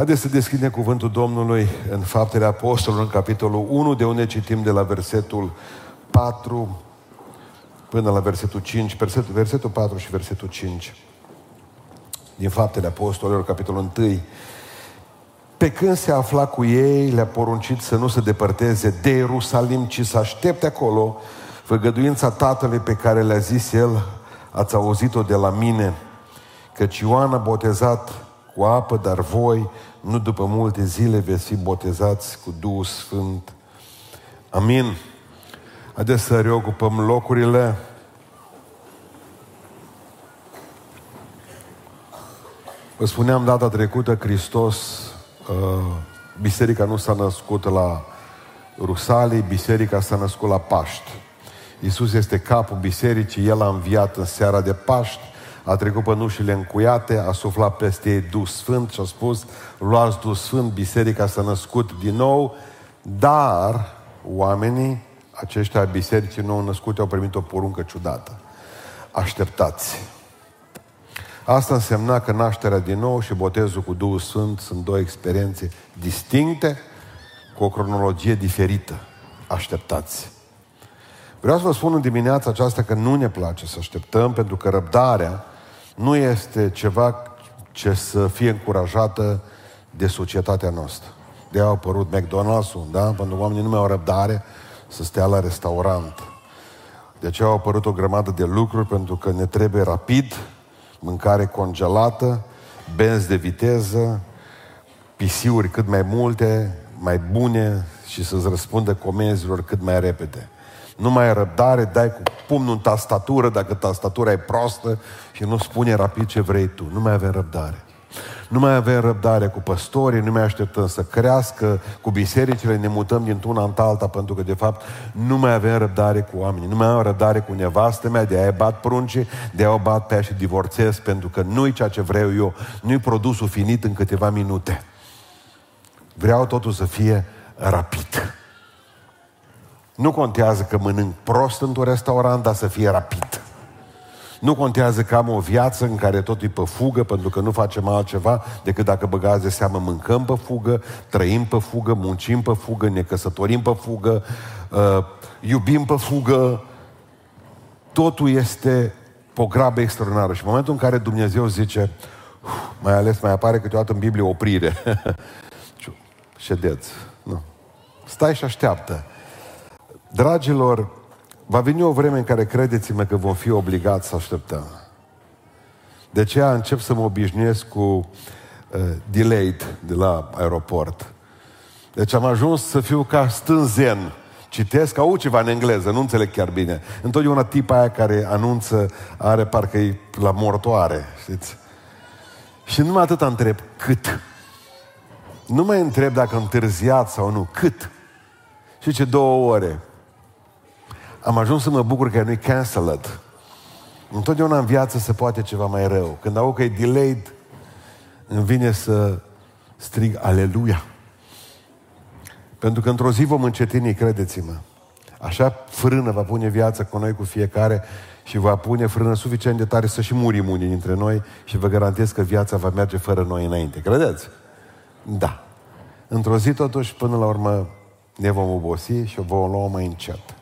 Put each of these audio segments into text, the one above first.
Haideți să deschidem cuvântul Domnului în Faptele Apostolului, în capitolul 1, de unde citim de la versetul 4 până la versetul 5, versetul, versetul 4 și versetul 5. Din Faptele Apostolilor, capitolul 1. Pe când se afla cu ei, le-a poruncit să nu se depărteze de Ierusalim, ci să aștepte acolo făgăduința Tatălui pe care le-a zis El, ați auzit-o de la mine, căci Ioan a botezat cu apă, dar voi, nu după multe zile, veți fi botezați cu Duhul Sfânt. Amin. Haideți să reocupăm locurile. Vă spuneam data trecută, Hristos, uh, biserica nu s-a născut la Rusalii, biserica s-a născut la Paști. Iisus este capul bisericii, El a înviat în seara de Paști, a trecut pe nușile încuiate, a suflat peste ei Duh Sfânt și a spus, luați Duh Sfânt, biserica s-a născut din nou, dar oamenii aceștia bisericii nou născute au primit o poruncă ciudată. Așteptați. Asta însemna că nașterea din nou și botezul cu Duhul Sfânt sunt două experiențe distincte, cu o cronologie diferită. Așteptați. Vreau să vă spun în dimineața aceasta că nu ne place să așteptăm, pentru că răbdarea nu este ceva ce să fie încurajată de societatea noastră. De a apărut McDonald's-ul, da? Pentru că oamenii nu mai au răbdare să stea la restaurant. De aceea au apărut o grămadă de lucruri, pentru că ne trebuie rapid, mâncare congelată, benzi de viteză, pisiuri cât mai multe, mai bune și să-ți răspundă comenzilor cât mai repede. Nu mai ai răbdare, dai cu pumnul în tastatură dacă tastatura e prostă și nu spune rapid ce vrei tu. Nu mai avem răbdare. Nu mai avem răbdare cu păstorii, nu mai așteptăm să crească, cu bisericile ne mutăm dintr-una în alta, pentru că, de fapt, nu mai avem răbdare cu oamenii. Nu mai am răbdare cu nevastă mea, de aia bat pruncii, de aia o bat pe aia și divorțez, pentru că nu-i ceea ce vreau eu, nu-i produsul finit în câteva minute. Vreau totul să fie rapid. Nu contează că mănânc prost într-un restaurant, dar să fie rapid. Nu contează că am o viață în care tot e pe fugă, pentru că nu facem altceva decât dacă băgați de seamă mâncăm pe fugă, trăim pe fugă, muncim pe fugă, ne căsătorim pe fugă, uh, iubim pe fugă. Totul este o grabă extraordinară. Și în momentul în care Dumnezeu zice, mai ales mai apare câteodată în Biblie oprire. Ședeți. Nu. Stai și așteaptă. Dragilor, va veni o vreme în care credeți-mă că vom fi obligați să așteptăm. De aceea încep să mă obișnuiesc cu uh, delayed de la aeroport. Deci am ajuns să fiu ca stânzen. Citesc, au ceva în engleză, nu înțeleg chiar bine. Întotdeauna tipa aia care anunță are parcă e la mortoare, știți? Și numai atât întreb, cât? Nu mai întreb dacă am întârziat sau nu, cât? Și ce două ore am ajuns să mă bucur că nu-i cancelled. Întotdeauna în viață se poate ceva mai rău. Când au că e delayed, îmi vine să strig Aleluia. Pentru că într-o zi vom încetini, credeți-mă. Așa frână va pune viața cu noi, cu fiecare și va pune frână suficient de tare să și murim unii dintre noi și vă garantez că viața va merge fără noi înainte. Credeți? Da. Într-o zi, totuși, până la urmă, ne vom obosi și o vom lua mai încet.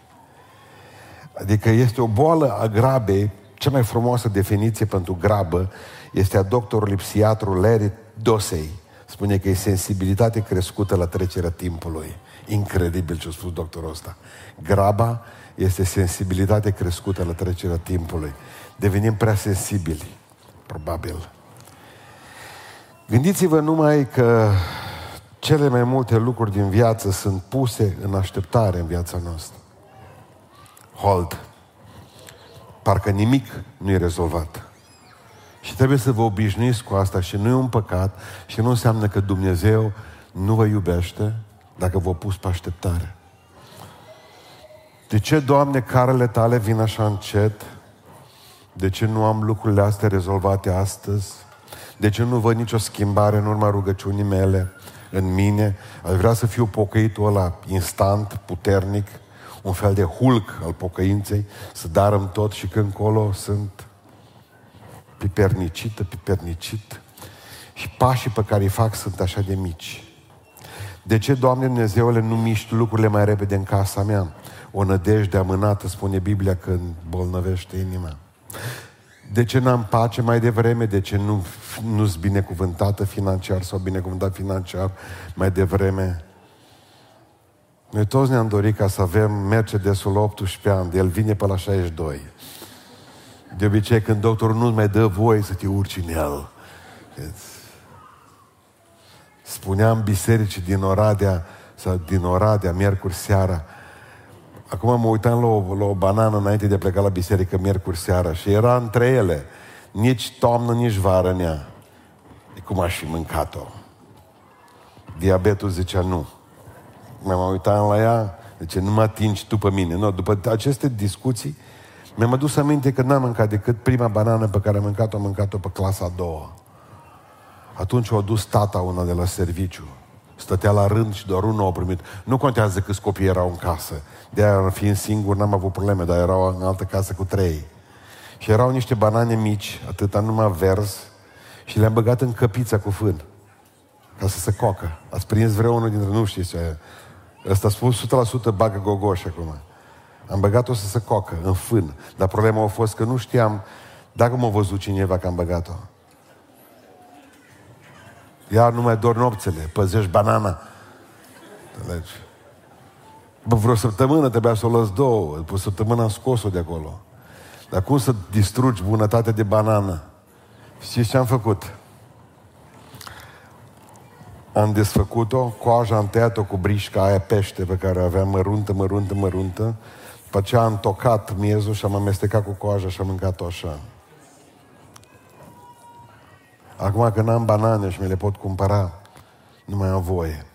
Adică este o boală a grabei, cea mai frumoasă definiție pentru grabă este a doctorului psiatru Larry Dosei. Spune că e sensibilitate crescută la trecerea timpului. Incredibil ce a spus doctorul ăsta. Graba este sensibilitate crescută la trecerea timpului. Devenim prea sensibili, probabil. Gândiți-vă numai că cele mai multe lucruri din viață sunt puse în așteptare în viața noastră hold. Parcă nimic nu e rezolvat. Și trebuie să vă obișnuiți cu asta și nu e un păcat și nu înseamnă că Dumnezeu nu vă iubește dacă vă pus pe așteptare. De ce, Doamne, carele tale vin așa încet? De ce nu am lucrurile astea rezolvate astăzi? De ce nu văd nicio schimbare în urma rugăciunii mele, în mine? Aș vrea să fiu pocăitul ăla instant, puternic, un fel de hulc al pocăinței, să darăm tot și când încolo sunt pipernicită, pipernicită. Și pașii pe care îi fac sunt așa de mici. De ce, Doamne Dumnezeule, nu miști lucrurile mai repede în casa mea? O nădejde amânată, spune Biblia, când bolnăvește inima. De ce n-am pace mai devreme? De ce nu, nu-s binecuvântată financiar sau binecuvântat financiar mai devreme? Noi toți ne-am dorit ca să avem Mercedesul 18 ani, el vine pe la 62. De obicei, când doctorul nu mai dă voie să te urci în el. Spuneam bisericii din Oradea, sau din Oradea, miercuri seara, Acum mă uitam la o, la o banană înainte de a pleca la biserică miercuri seara și era între ele. Nici toamnă, nici vară în ea. E cum aș fi mâncat-o. Diabetul zicea nu. Mi-am uitat la ea, zice, nu mă atingi tu pe mine. No, după aceste discuții, mi-am adus aminte că n-am mâncat decât prima banană pe care am mâncat-o, am mâncat-o pe clasa a doua. Atunci o dus tata una de la serviciu. Stătea la rând și doar unul a primit. Nu contează câți copii erau în casă. De aia, fiind singur, n-am avut probleme, dar erau în altă casă cu trei. Și erau niște banane mici, atâta numai vers, și le-am băgat în căpița cu fân. Ca să se cocă. Ați prins vreunul dintre, nu știți ce Ăsta a spus 100% bagă gogoș acum. Am băgat-o să se cocă, în fân. Dar problema a fost că nu știam dacă m-a văzut cineva că am băgat-o. Iar nu mai dor nopțele, păzești banana. Înțelegi? După vreo săptămână trebuia să o lăs două. După o săptămână am scos-o de acolo. Dar cum să distrugi bunătatea de banană? Știți ce am făcut? Am desfăcut-o, coaja am tăiat-o cu brișca aia pește pe care o aveam măruntă, măruntă, măruntă. După aceea am tocat miezul și am amestecat cu coaja și am mâncat-o așa. Acum că n-am banane și mi le pot cumpăra, nu mai am voie.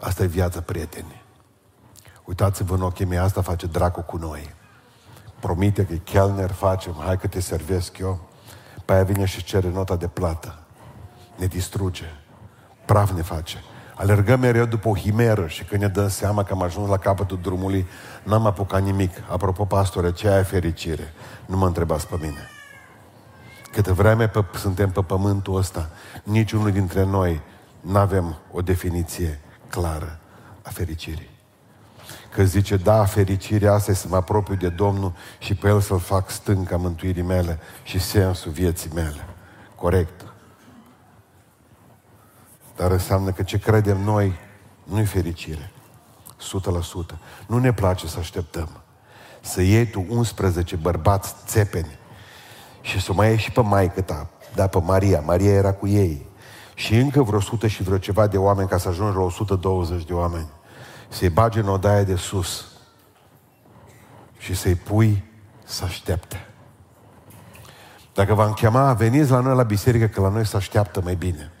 Asta e viața, prieteni. Uitați-vă în ochii mei, asta face dracu cu noi. Promite că e chelner, facem, hai că te servesc eu. Pe aia vine și cere nota de plată. Ne distruge. Praf ne face. Alergăm mereu după o himeră și când ne dăm seama că am ajuns la capătul drumului, n-am apucat nimic. Apropo, pastore, ce ai fericire? Nu mă întrebați pe mine. Câte vreme pe, suntem pe pământul ăsta, niciunul dintre noi nu avem o definiție clară a fericirii. Că zice, da, fericirea asta e să mă apropiu de Domnul și pe El să-L fac stânca mântuirii mele și sensul vieții mele. Corect. Dar înseamnă că ce credem noi nu-i fericire. 100%. Nu ne place să așteptăm. Să iei tu 11 bărbați țepeni și să mai iei și pe maică ta, da, pe Maria. Maria era cu ei. Și încă vreo 100 și vreo ceva de oameni ca să ajungi la 120 de oameni să-i bagi în odaia de sus și să-i pui să aștepte. Dacă v-am chema, veniți la noi la biserică, că la noi se așteaptă mai bine.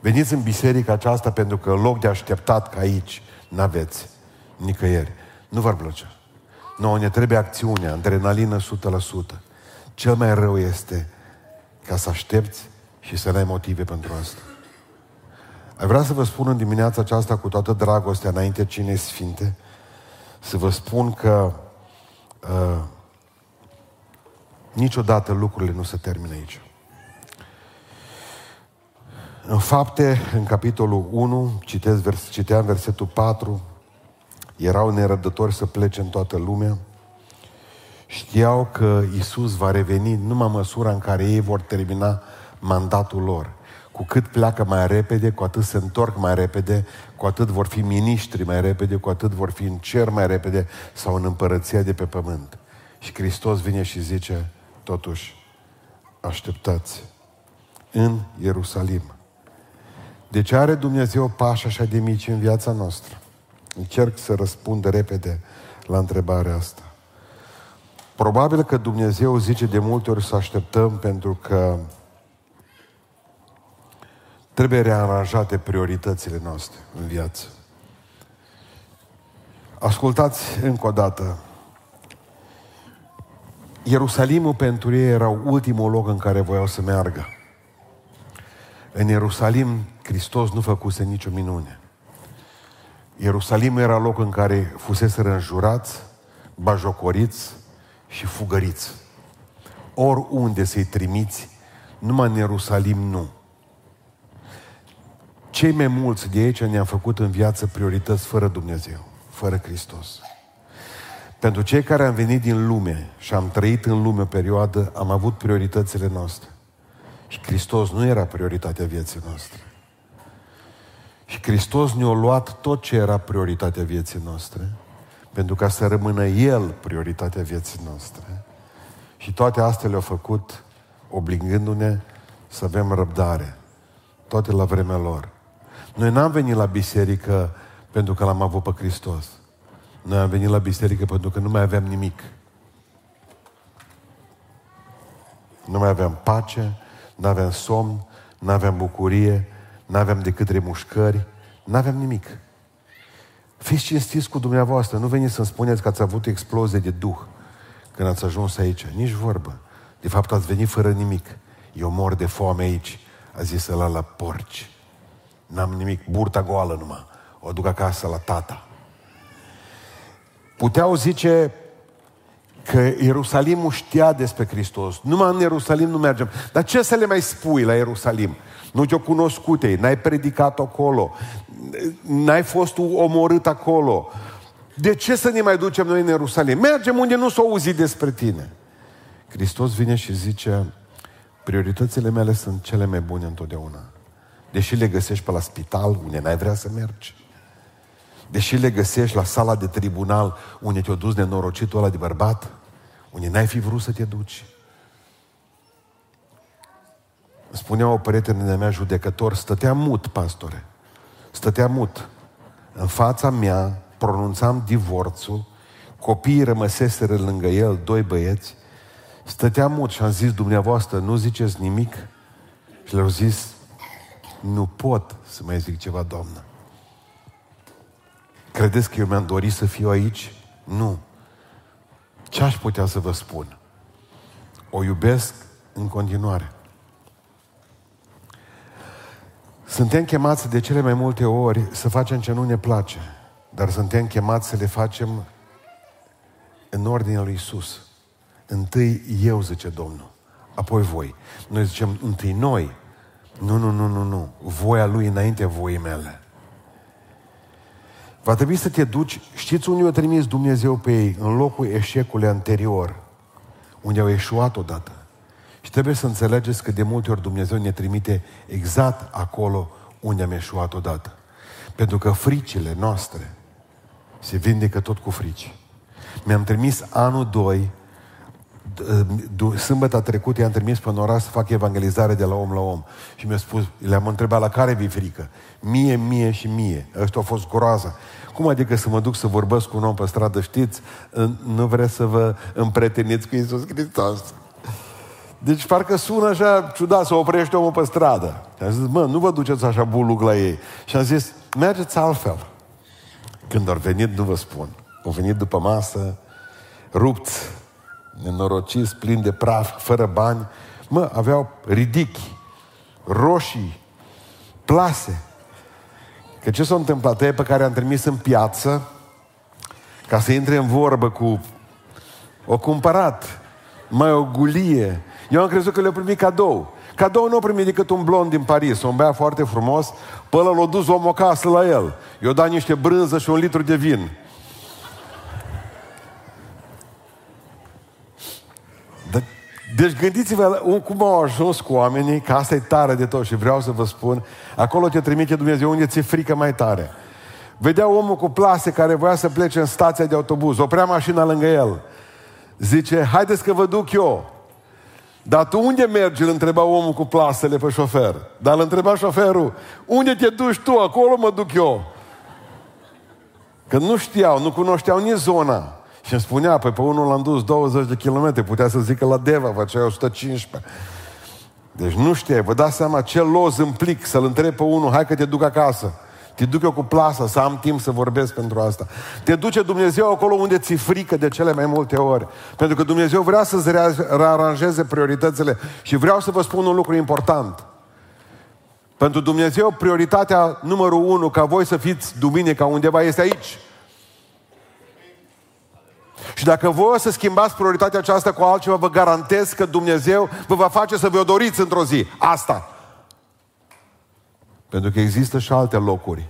Veniți în biserica aceasta pentru că în loc de așteptat ca aici, n-aveți nicăieri. Nu v-ar plăcea. Nu, ne trebuie acțiune, adrenalină 100%. Cel mai rău este ca să aștepți și să n-ai motive pentru asta. Ai vrea să vă spun în dimineața aceasta cu toată dragostea înainte cine sfinte, să vă spun că uh, niciodată lucrurile nu se termină aici. În fapte, în capitolul 1, citesc, vers, citeam versetul 4, erau nerădători să plece în toată lumea, știau că Isus va reveni numai măsura în care ei vor termina mandatul lor. Cu cât pleacă mai repede, cu atât se întorc mai repede, cu atât vor fi miniștri mai repede, cu atât vor fi în cer mai repede sau în împărăția de pe pământ. Și Hristos vine și zice, totuși, așteptați în Ierusalim. De ce are Dumnezeu pași așa de mici în viața noastră? Încerc să răspund repede la întrebarea asta. Probabil că Dumnezeu zice de multe ori să așteptăm pentru că Trebuie rearanjate prioritățile noastre în viață. Ascultați încă o dată. Ierusalimul pentru ei era ultimul loc în care voiau să meargă. În Ierusalim, Hristos nu făcuse nicio minune. Ierusalim era locul în care fusese înjurați, bajocoriți și fugăriți. Oriunde să-i trimiți, numai în Ierusalim nu. Cei mai mulți de aici ne-am făcut în viață priorități fără Dumnezeu, fără Hristos. Pentru cei care am venit din lume și am trăit în lume o perioadă, am avut prioritățile noastre. Și Hristos nu era prioritatea vieții noastre. Și Hristos ne-a luat tot ce era prioritatea vieții noastre, pentru ca să rămână El prioritatea vieții noastre. Și toate astea le-a făcut obligându-ne să avem răbdare. Toate la vremea lor. Noi n-am venit la biserică pentru că l-am avut pe Hristos. Noi am venit la biserică pentru că nu mai aveam nimic. Nu mai aveam pace, nu aveam somn, nu aveam bucurie, nu aveam decât remușcări, nu aveam nimic. Fiți cinstiți cu dumneavoastră, nu veniți să-mi spuneți că ați avut explozie de duh când ați ajuns aici. Nici vorbă. De fapt, ați venit fără nimic. Eu mor de foame aici. A zis ăla la porci. N-am nimic, burta goală numai. O duc acasă la tata. Puteau zice că Ierusalimul știa despre Hristos. Numai în Ierusalim nu mergem. Dar ce să le mai spui la Ierusalim? Nu te-o cunoscut ei, n-ai predicat acolo, n-ai fost omorât acolo. De ce să ne mai ducem noi în Ierusalim? Mergem unde nu s-a auzit despre tine. Hristos vine și zice, prioritățile mele sunt cele mai bune întotdeauna. Deși le găsești pe la spital, unde n-ai vrea să mergi. Deși le găsești la sala de tribunal, unde te-a dus nenorocitul ăla de bărbat, unde n-ai fi vrut să te duci. Spunea o prietenă de mea judecător, stătea mut, pastore. Stătea mut. În fața mea pronunțam divorțul, copiii rămăseseră lângă el, doi băieți, stătea mut și am zis, dumneavoastră, nu ziceți nimic? Și le-au zis, nu pot să mai zic ceva, doamnă. Credeți că eu mi-am dorit să fiu aici? Nu. Ce aș putea să vă spun? O iubesc în continuare. Suntem chemați de cele mai multe ori să facem ce nu ne place, dar suntem chemați să le facem în ordinea lui Isus. Întâi eu, zice Domnul, apoi voi. Noi zicem întâi noi. Nu, nu, nu, nu, nu. Voia lui înainte voii mele. Va trebui să te duci, știți unde a trimis Dumnezeu pe ei? În locul eșecului anterior, unde au eșuat odată. Și trebuie să înțelegeți că de multe ori Dumnezeu ne trimite exact acolo unde am eșuat odată. Pentru că fricile noastre se vindecă tot cu frici. Mi-am trimis anul 2, sâmbătă trecută i-am trimis pe oraș să fac evangelizare de la om la om. Și mi-a spus, le-am întrebat la care vi frică? Mie, mie și mie. Ăsta a fost groază. Cum adică să mă duc să vorbesc cu un om pe stradă, știți? Nu vreți să vă împreteniți cu Iisus Hristos. Deci parcă sună așa ciudat să oprește omul pe stradă. Și am zis, mă, nu vă duceți așa buluc la ei. Și am zis, mergeți altfel. Când au venit, nu vă spun. Au venit după masă, rupți, nenorociți, plini de praf, fără bani. Mă, aveau ridichi, roșii, plase. Că ce s-a întâmplat? Ei pe care am trimis în piață, ca să intre în vorbă cu o cumpărat, mai o gulie, eu am crezut că le-au primit cadou. Cadou nu a primit decât un blond din Paris, un băiat foarte frumos, pe ăla l-a dus omul acasă la el. I-a dat niște brânză și un litru de vin. Deci gândiți-vă cum au ajuns cu oamenii, că asta e tare de tot și vreau să vă spun, acolo te trimite Dumnezeu unde ți-e frică mai tare. Vedea omul cu plase care voia să plece în stația de autobuz, oprea mașina lângă el. Zice, haideți că vă duc eu. Dar tu unde mergi? Îl întreba omul cu plasele pe șofer. Dar îl întreba șoferul, unde te duci tu? Acolo mă duc eu. Că nu știau, nu cunoșteau nici zona. Și îmi spunea, păi pe unul l-am dus 20 de kilometri, putea să zică la Deva, făcea 115. Deci nu știe, vă dați seama ce loz implic să-l întreb pe unul, hai că te duc acasă. Te duc eu cu plasă să am timp să vorbesc pentru asta. Te duce Dumnezeu acolo unde ți frică de cele mai multe ori. Pentru că Dumnezeu vrea să-ți rearanjeze prioritățile. Și vreau să vă spun un lucru important. Pentru Dumnezeu, prioritatea numărul unu, ca voi să fiți duminica undeva, este aici. Și dacă voi o să schimbați prioritatea aceasta cu altceva, vă garantez că Dumnezeu vă va face să vă o doriți într-o zi. Asta. Pentru că există și alte locuri.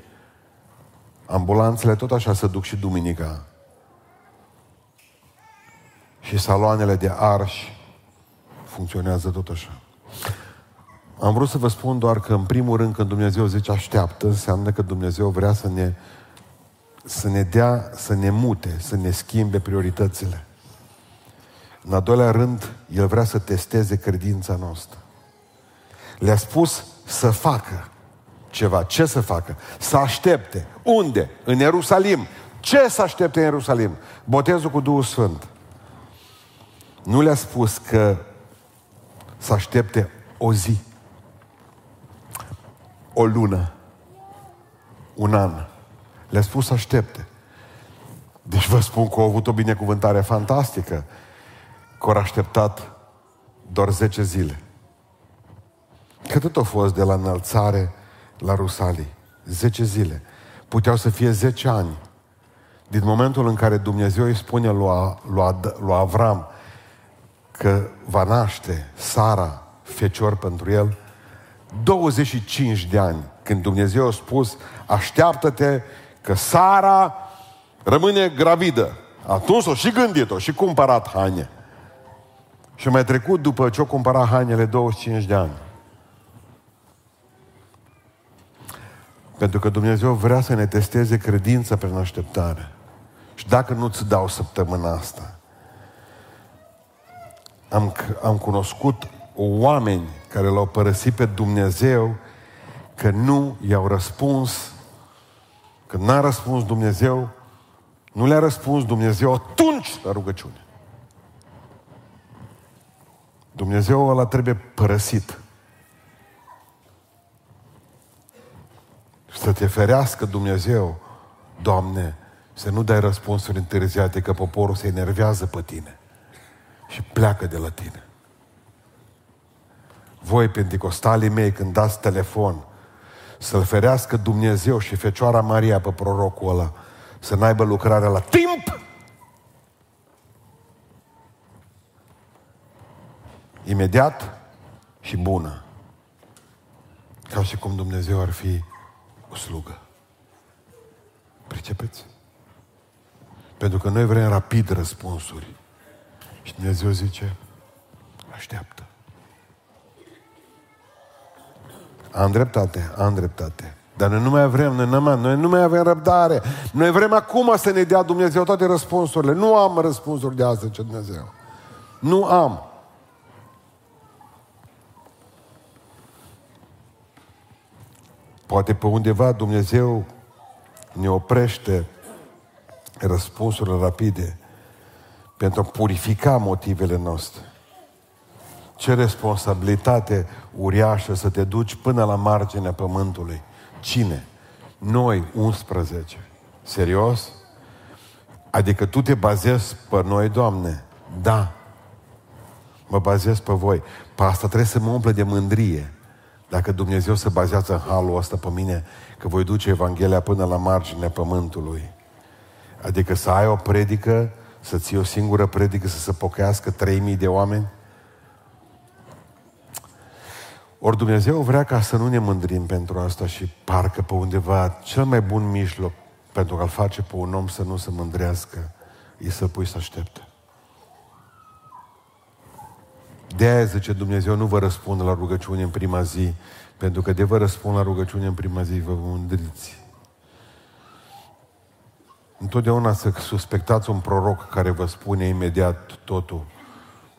Ambulanțele tot așa se duc și duminica. Și saloanele de arși funcționează tot așa. Am vrut să vă spun doar că, în primul rând, când Dumnezeu zice așteaptă, înseamnă că Dumnezeu vrea să ne, să ne dea, să ne mute, să ne schimbe prioritățile. În al doilea rând, El vrea să testeze credința noastră. Le-a spus să facă ceva. Ce să facă? Să aștepte. Unde? În Ierusalim. Ce să aștepte în Ierusalim? Botezul cu Duhul Sfânt. Nu le-a spus că să aștepte o zi, o lună, un an. Le-a spus să aștepte. Deci vă spun că au avut o binecuvântare fantastică, că au așteptat doar 10 zile. Cât a fost de la înălțare la Rusalii? 10 zile. Puteau să fie 10 ani. Din momentul în care Dumnezeu îi spune lui, lui, lui Avram că va naște Sara fecior pentru el, 25 de ani, când Dumnezeu a spus, așteaptă-te că Sara rămâne gravidă. Atunci o și gândit-o și cumpărat haine. Și mai trecut după ce o cumpărat hainele 25 de ani. Pentru că Dumnezeu vrea să ne testeze credința prin așteptare. Și dacă nu-ți dau săptămâna asta, am, am cunoscut oameni care l-au părăsit pe Dumnezeu că nu i-au răspuns, că n-a răspuns Dumnezeu, nu le-a răspuns Dumnezeu atunci la rugăciune. Dumnezeu ăla trebuie părăsit. Să te ferească Dumnezeu, Doamne, să nu dai răspunsuri întârziate, că poporul se enervează pe tine și pleacă de la tine. Voi, pentecostalii mei, când dați telefon, să-L ferească Dumnezeu și Fecioara Maria pe prorocul ăla, să n-aibă lucrarea la timp, imediat și bună. Ca și cum Dumnezeu ar fi o slugă. Pricepeți? Pentru că noi vrem rapid răspunsuri. Și Dumnezeu zice, așteaptă. Am dreptate, am dreptate. Dar noi nu mai vrem, noi nu, mai, noi nu mai avem răbdare. Noi vrem acum să ne dea Dumnezeu toate răspunsurile. Nu am răspunsuri de astăzi, ce Dumnezeu. Nu am. Poate pe undeva Dumnezeu ne oprește răspunsurile rapide pentru a purifica motivele noastre. Ce responsabilitate uriașă să te duci până la marginea pământului. Cine? Noi, 11. Serios? Adică tu te bazezi pe noi, Doamne? Da. Mă bazez pe voi. Pe asta trebuie să mă umple de mândrie. Dacă Dumnezeu se bazează în halul ăsta pe mine, că voi duce Evanghelia până la marginea pământului. Adică să ai o predică, să ții o singură predică, să se pocăiască 3000 de oameni? Ori Dumnezeu vrea ca să nu ne mândrim pentru asta și parcă pe undeva cel mai bun mijloc pentru a-l face pe un om să nu se mândrească e să pui să aștepte. De aia zice Dumnezeu, nu vă răspund la rugăciune în prima zi, pentru că de vă răspund la rugăciune în prima zi, vă mândriți. Întotdeauna să suspectați un proroc care vă spune imediat totul.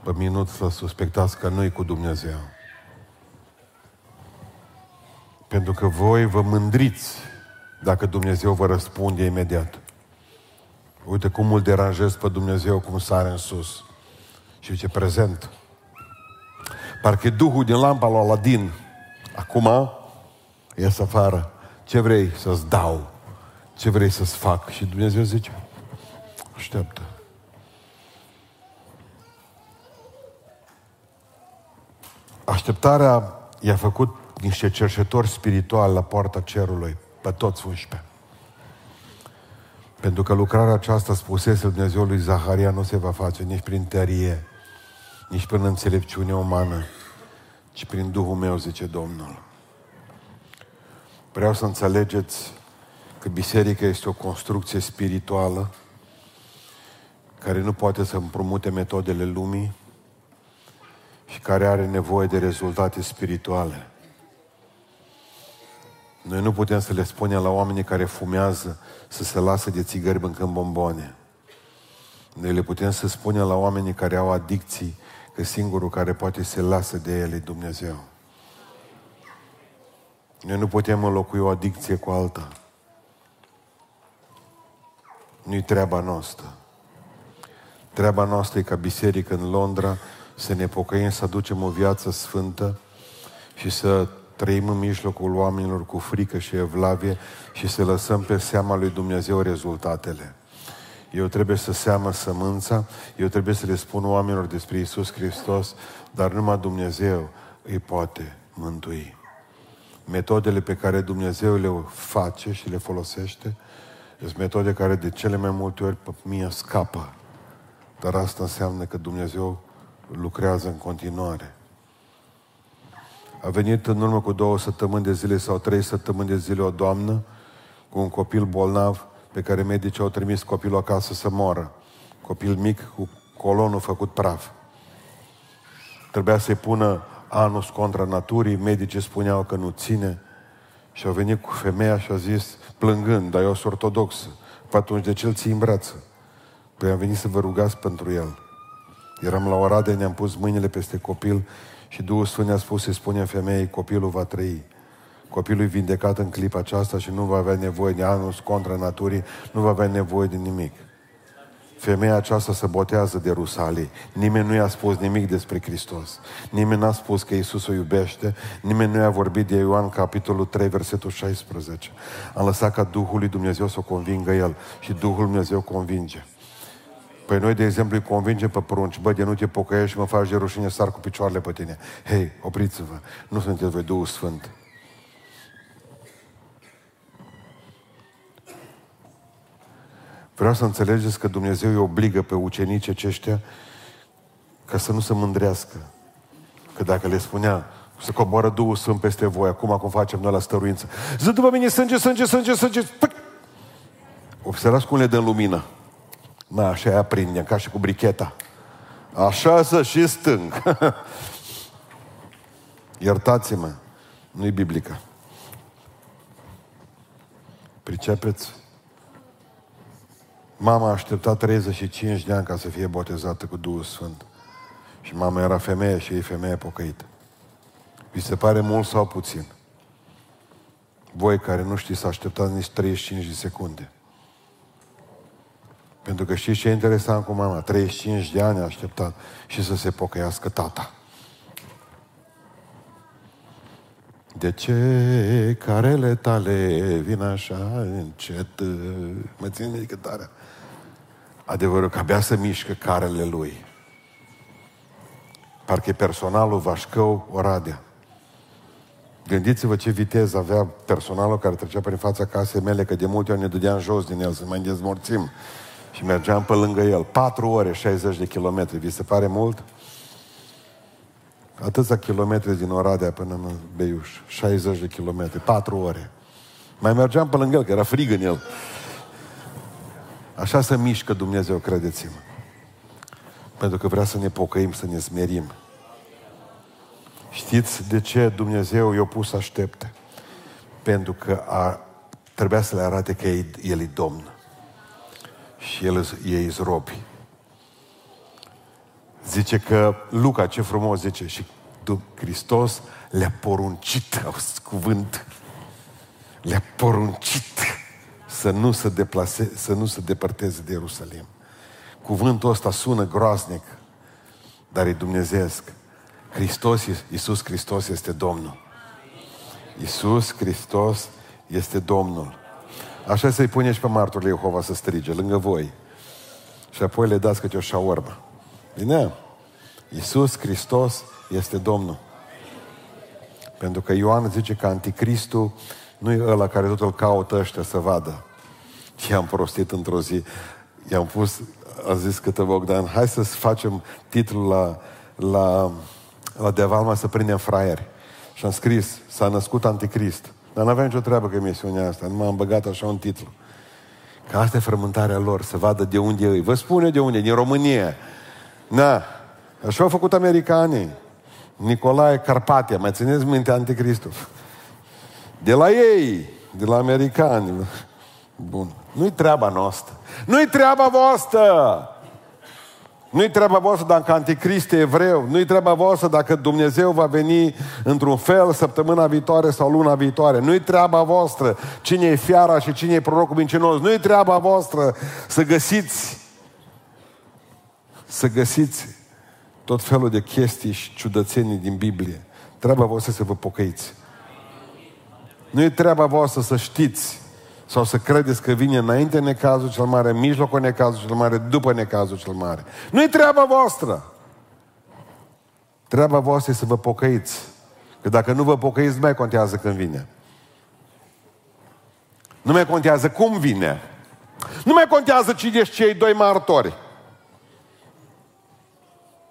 Pe minut să suspectați că nu-i cu Dumnezeu. Pentru că voi vă mândriți dacă Dumnezeu vă răspunde imediat. Uite cum îl deranjez pe Dumnezeu, cum sare în sus. Și ce prezent. Parcă Duhul din lampa lui Aladin, acum, ies afară. Ce vrei să-ți dau? Ce vrei să-ți fac? Și Dumnezeu zice, așteaptă. Așteptarea i-a făcut niște cerșetori spirituali la poarta cerului, pe toți 11. Pentru că lucrarea aceasta, spusese Dumnezeu lui Zaharia, nu se va face nici prin tărie, nici prin înțelepciune umană, ci prin Duhul meu, zice Domnul. Vreau să înțelegeți că biserica este o construcție spirituală care nu poate să împrumute metodele lumii și care are nevoie de rezultate spirituale. Noi nu putem să le spunem la oamenii care fumează să se lasă de țigări mâncând bomboane. Noi le putem să spunem la oamenii care au adicții că singurul care poate să se lasă de ele e Dumnezeu. Noi nu putem înlocui o adicție cu alta. Nu-i treaba noastră. Treaba noastră e ca biserică în Londra să ne pocăim, să aducem o viață sfântă și să trăim în mijlocul oamenilor cu frică și evlavie și să lăsăm pe seama lui Dumnezeu rezultatele. Eu trebuie să seamă sămânța, eu trebuie să le spun oamenilor despre Isus Hristos, dar numai Dumnezeu îi poate mântui. Metodele pe care Dumnezeu le face și le folosește sunt metode care de cele mai multe ori pe mine scapă. Dar asta înseamnă că Dumnezeu lucrează în continuare. A venit în urmă cu două săptămâni de zile sau trei săptămâni de zile o doamnă cu un copil bolnav pe care medicii au trimis copilul acasă să moară. Copil mic cu colonul făcut praf. Trebuia să-i pună anus contra naturii, medicii spuneau că nu ține și au venit cu femeia și a zis, plângând, dar eu sunt ortodoxă. Păi atunci de ce îl ții în brață? Păi am venit să vă rugați pentru el. Eram la Oradea, ne-am pus mâinile peste copil și Duhul Sfânt ne-a spus să-i spunem femeii, copilul va trăi. Copilul e vindecat în clipa aceasta și nu va avea nevoie de anus contra naturii, nu va avea nevoie de nimic. Femeia aceasta se botează de Rusalii. Nimeni nu i-a spus nimic despre Hristos. Nimeni n-a spus că Isus o iubește. Nimeni nu i-a vorbit de Ioan, capitolul 3, versetul 16. Am lăsat ca Duhul lui Dumnezeu să o convingă El. Și Duhul Dumnezeu convinge. Păi noi, de exemplu, îi convingem pe porunci, bă, de nu te pocăiești și mă faci de rușine, sar cu picioarele pe tine. Hei, opriți-vă, nu sunteți voi Duhul Sfânt. Vreau să înțelegeți că Dumnezeu îi obligă pe ucenicii aceștia ca să nu se mândrească. Că dacă le spunea, să coboară Duhul Sfânt peste voi, acum cum facem noi la stăruință. Zi după mine sânge, sânge, sânge, sânge. Păi! Observați cum le dă lumină. Na, așa aia aprinde, ca și cu bricheta. Așa să și stâng. Iertați-mă, nu-i biblică. Pricepeți? Mama a așteptat 35 de ani ca să fie botezată cu Duhul Sfânt. Și mama era femeie și ei femeie pocăită. Vi se pare mult sau puțin? Voi care nu știți să așteptați nici 35 de secunde. Pentru că știți ce e interesant cu mama? 35 de ani a așteptat și să se pocăiască tata. De ce carele tale vin așa încet? Mă țin de cântarea. Adevărul că abia să mișcă carele lui. Parcă e personalul Vașcău Oradea. Gândiți-vă ce viteză avea personalul care trecea prin fața casei mele, că de multe ori ne dădeam jos din el să mai dezmorțim. Și mergeam pe lângă el. 4 ore, 60 de kilometri. Vi se pare mult? Atâția kilometri din Oradea până în Beiuș. 60 de kilometri. 4 ore. Mai mergeam pe lângă el, că era frig în el. Așa se mișcă Dumnezeu, credeți-mă. Pentru că vrea să ne pocăim, să ne smerim. Știți de ce Dumnezeu i-a pus să aștepte? Pentru că a, trebuia să le arate că El e Domn. Și El e robi. Zice că Luca, ce frumos zice, și Hristos le-a poruncit, auzi cuvânt, le-a poruncit să nu se, deplase, să nu se depărteze de Ierusalim. Cuvântul ăsta sună groaznic, dar e dumnezeesc. Hristos, Iisus Hristos este Domnul. Iisus Hristos este Domnul. Așa să-i pune și pe marturile Jehova să strige lângă voi. Și apoi le dați câte o șaurmă. Bine? Iisus Hristos este Domnul. Pentru că Ioan zice că anticristul nu e ăla care tot îl caută ăștia să vadă, Ce am prostit într-o zi. I-am pus, a zis câte Bogdan, hai să facem titlul la, la, la Devalma să prindem fraieri. Și am scris, s-a născut anticrist. Dar nu aveam nicio treabă cu emisiunea asta, nu m-am băgat așa un titlu. Că asta e frământarea lor, să vadă de unde e. Vă spun eu de unde, din România. Na, așa au făcut americanii. Nicolae Carpatia, mai țineți minte anticristul? De la ei, de la americani. Bun. Nu-i treaba noastră. Nu-i treaba voastră! Nu-i treaba voastră dacă anticrist e evreu. Nu-i treaba voastră dacă Dumnezeu va veni într-un fel săptămâna viitoare sau luna viitoare. Nu-i treaba voastră cine e fiara și cine e prorocul mincinos. Nu-i treaba voastră să găsiți să găsiți tot felul de chestii și ciudățenii din Biblie. Treaba voastră să vă pocăiți. Nu e treaba voastră să știți sau să credeți că vine înainte necazul cel mare, în mijlocul necazul cel mare, după necazul cel mare. Nu e treaba voastră. Treaba voastră e să vă pocăiți. Că dacă nu vă pocăiți, nu mai contează când vine. Nu mai contează cum vine. Nu mai contează cine ești cei doi martori.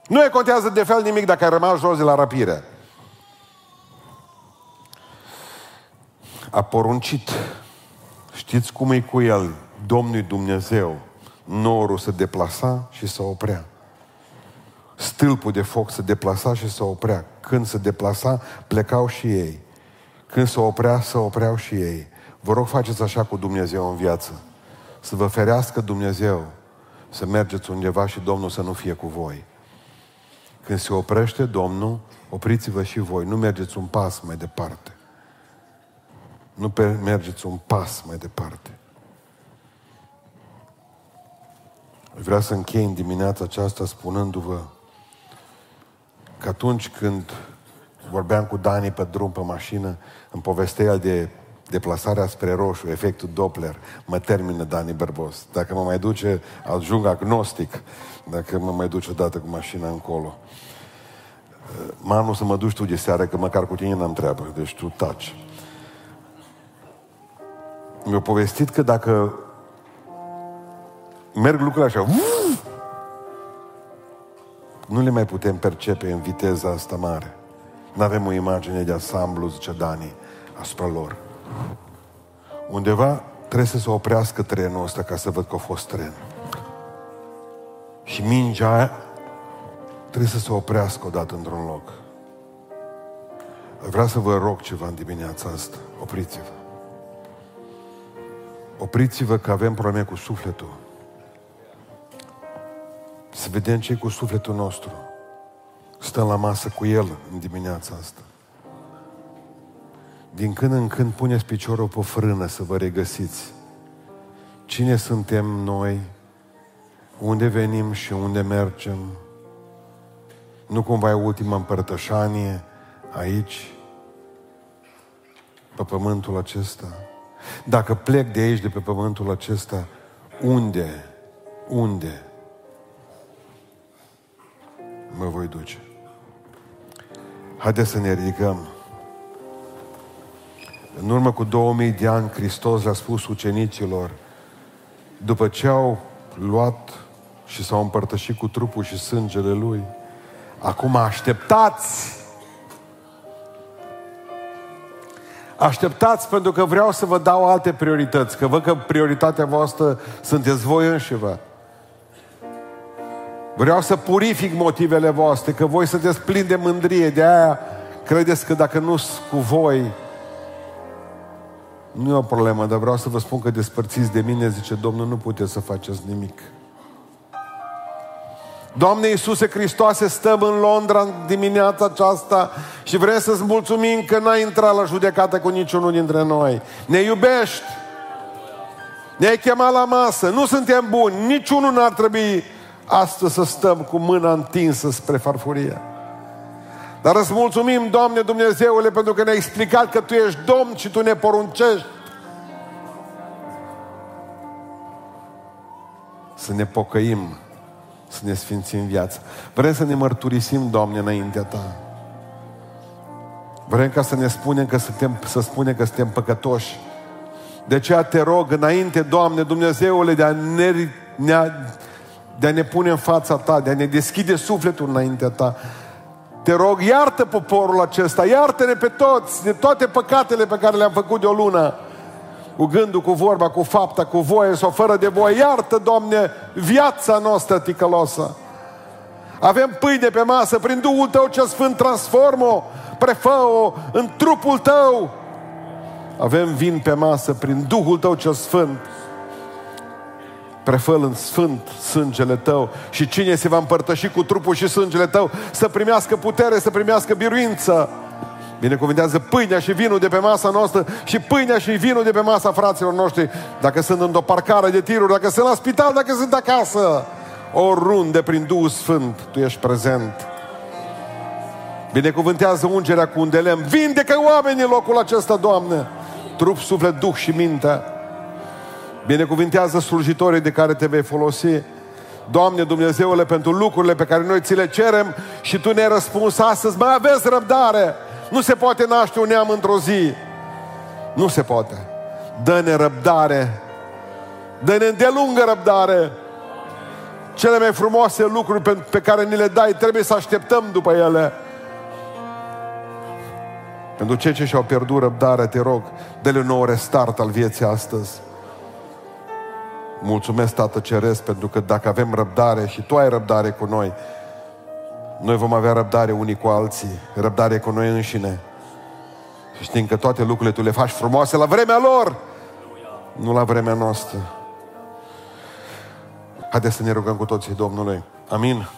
Nu mai contează de fel nimic dacă ai rămas jos de la răpire. A poruncit Știți cum e cu el? Domnul Dumnezeu, norul se deplasa și se oprea. Stâlpul de foc se deplasa și se oprea. Când se deplasa, plecau și ei. Când se oprea, se opreau și ei. Vă rog, faceți așa cu Dumnezeu în viață. Să vă ferească Dumnezeu să mergeți undeva și Domnul să nu fie cu voi. Când se oprește Domnul, opriți-vă și voi. Nu mergeți un pas mai departe nu mergeți un pas mai departe. Vreau să închei în dimineața aceasta spunându-vă că atunci când vorbeam cu Dani pe drum, pe mașină, îmi povestea el de deplasarea spre roșu, efectul Doppler, mă termină Dani Berbos. Dacă mă mai duce, ajung agnostic, dacă mă mai duce odată cu mașina încolo. Manu, să mă duci tu de seară, că măcar cu tine n-am treabă, deci tu taci mi-a povestit că dacă merg lucrurile așa, uf, nu le mai putem percepe în viteza asta mare. Nu avem o imagine de ansamblu, zice Dani, asupra lor. Undeva trebuie să se oprească trenul ăsta ca să văd că a fost tren. Și mingea aia trebuie să se oprească odată într-un loc. Vreau să vă rog ceva în dimineața asta. Opriți-vă. Opriți-vă că avem probleme cu sufletul. Să vedem ce cu sufletul nostru. Stăm la masă cu el în dimineața asta. Din când în când puneți piciorul pe frână să vă regăsiți. Cine suntem noi? Unde venim și unde mergem? Nu cumva e ultima împărtășanie aici, pe pământul acesta? Dacă plec de aici, de pe pământul acesta, unde, unde mă voi duce? Haideți să ne ridicăm. În urmă cu 2000 de ani, Hristos a spus ucenicilor, după ce au luat și s-au împărtășit cu trupul și sângele Lui, acum așteptați Așteptați pentru că vreau să vă dau alte priorități, că văd că prioritatea voastră sunteți voi înșivă. Vreau să purific motivele voastre, că voi sunteți plini de mândrie, de aia credeți că dacă nu sunt cu voi, nu e o problemă, dar vreau să vă spun că despărțiți de mine, zice Domnul, nu puteți să faceți nimic. Doamne Iisuse Hristoase, stăm în Londra în dimineața aceasta și vrem să-ți mulțumim că n-ai intrat la judecată cu niciunul dintre noi. Ne iubești. Ne-ai chemat la masă. Nu suntem buni. Niciunul n-ar trebui astăzi să stăm cu mâna întinsă spre farfurie. Dar îți mulțumim, Doamne Dumnezeule, pentru că ne-ai explicat că Tu ești Domn și Tu ne poruncești. Să ne pocăim să ne sfințim viața. Vrem să ne mărturisim, Doamne, înaintea Ta. Vrem ca să ne spunem că suntem, să spunem că suntem păcătoși. De aceea te rog înainte, Doamne, Dumnezeule, de a ne, de a ne pune în fața Ta, de a ne deschide sufletul înaintea Ta. Te rog, iartă poporul acesta, iartă-ne pe toți de toate păcatele pe care le-am făcut de o lună. Cu gândul, cu vorba, cu fapta, cu voie sau fără de voie. Iartă, Doamne, viața noastră ticălosă. Avem pâine pe masă, prin Duhul Tău cel Sfânt transformă-o, prefă-o în trupul Tău. Avem vin pe masă, prin Duhul Tău cel Sfânt prefăl în sfânt sângele tău și cine se va împărtăși cu trupul și sângele tău să primească putere, să primească biruință. Binecuvintează pâinea și vinul de pe masa noastră și pâinea și vinul de pe masa fraților noștri. Dacă sunt într-o parcare de tiruri, dacă sunt la spital, dacă sunt acasă. Oriunde prin Duhul Sfânt Tu ești prezent. Binecuvântează ungerea cu un de lemn. Vindecă oamenii în locul acesta, Doamne. Trup, suflet, duh și minte. Binecuvintează slujitorii de care te vei folosi. Doamne Dumnezeule, pentru lucrurile pe care noi ți le cerem și Tu ne-ai răspuns astăzi, mai aveți răbdare. Nu se poate naște un neam într-o zi. Nu se poate. Dă-ne răbdare. Dă-ne îndelungă răbdare. Cele mai frumoase lucruri pe, pe care ni le dai, trebuie să așteptăm după ele. Pentru cei ce și-au pierdut răbdarea, te rog, dă-le un nou restart al vieții astăzi. Mulțumesc, Tată Ceresc, pentru că dacă avem răbdare și Tu ai răbdare cu noi, noi vom avea răbdare unii cu alții, răbdare cu noi înșine. Și știm că toate lucrurile Tu le faci frumoase la vremea lor, nu la vremea noastră. Haideți să ne rugăm cu toții Domnului. Amin.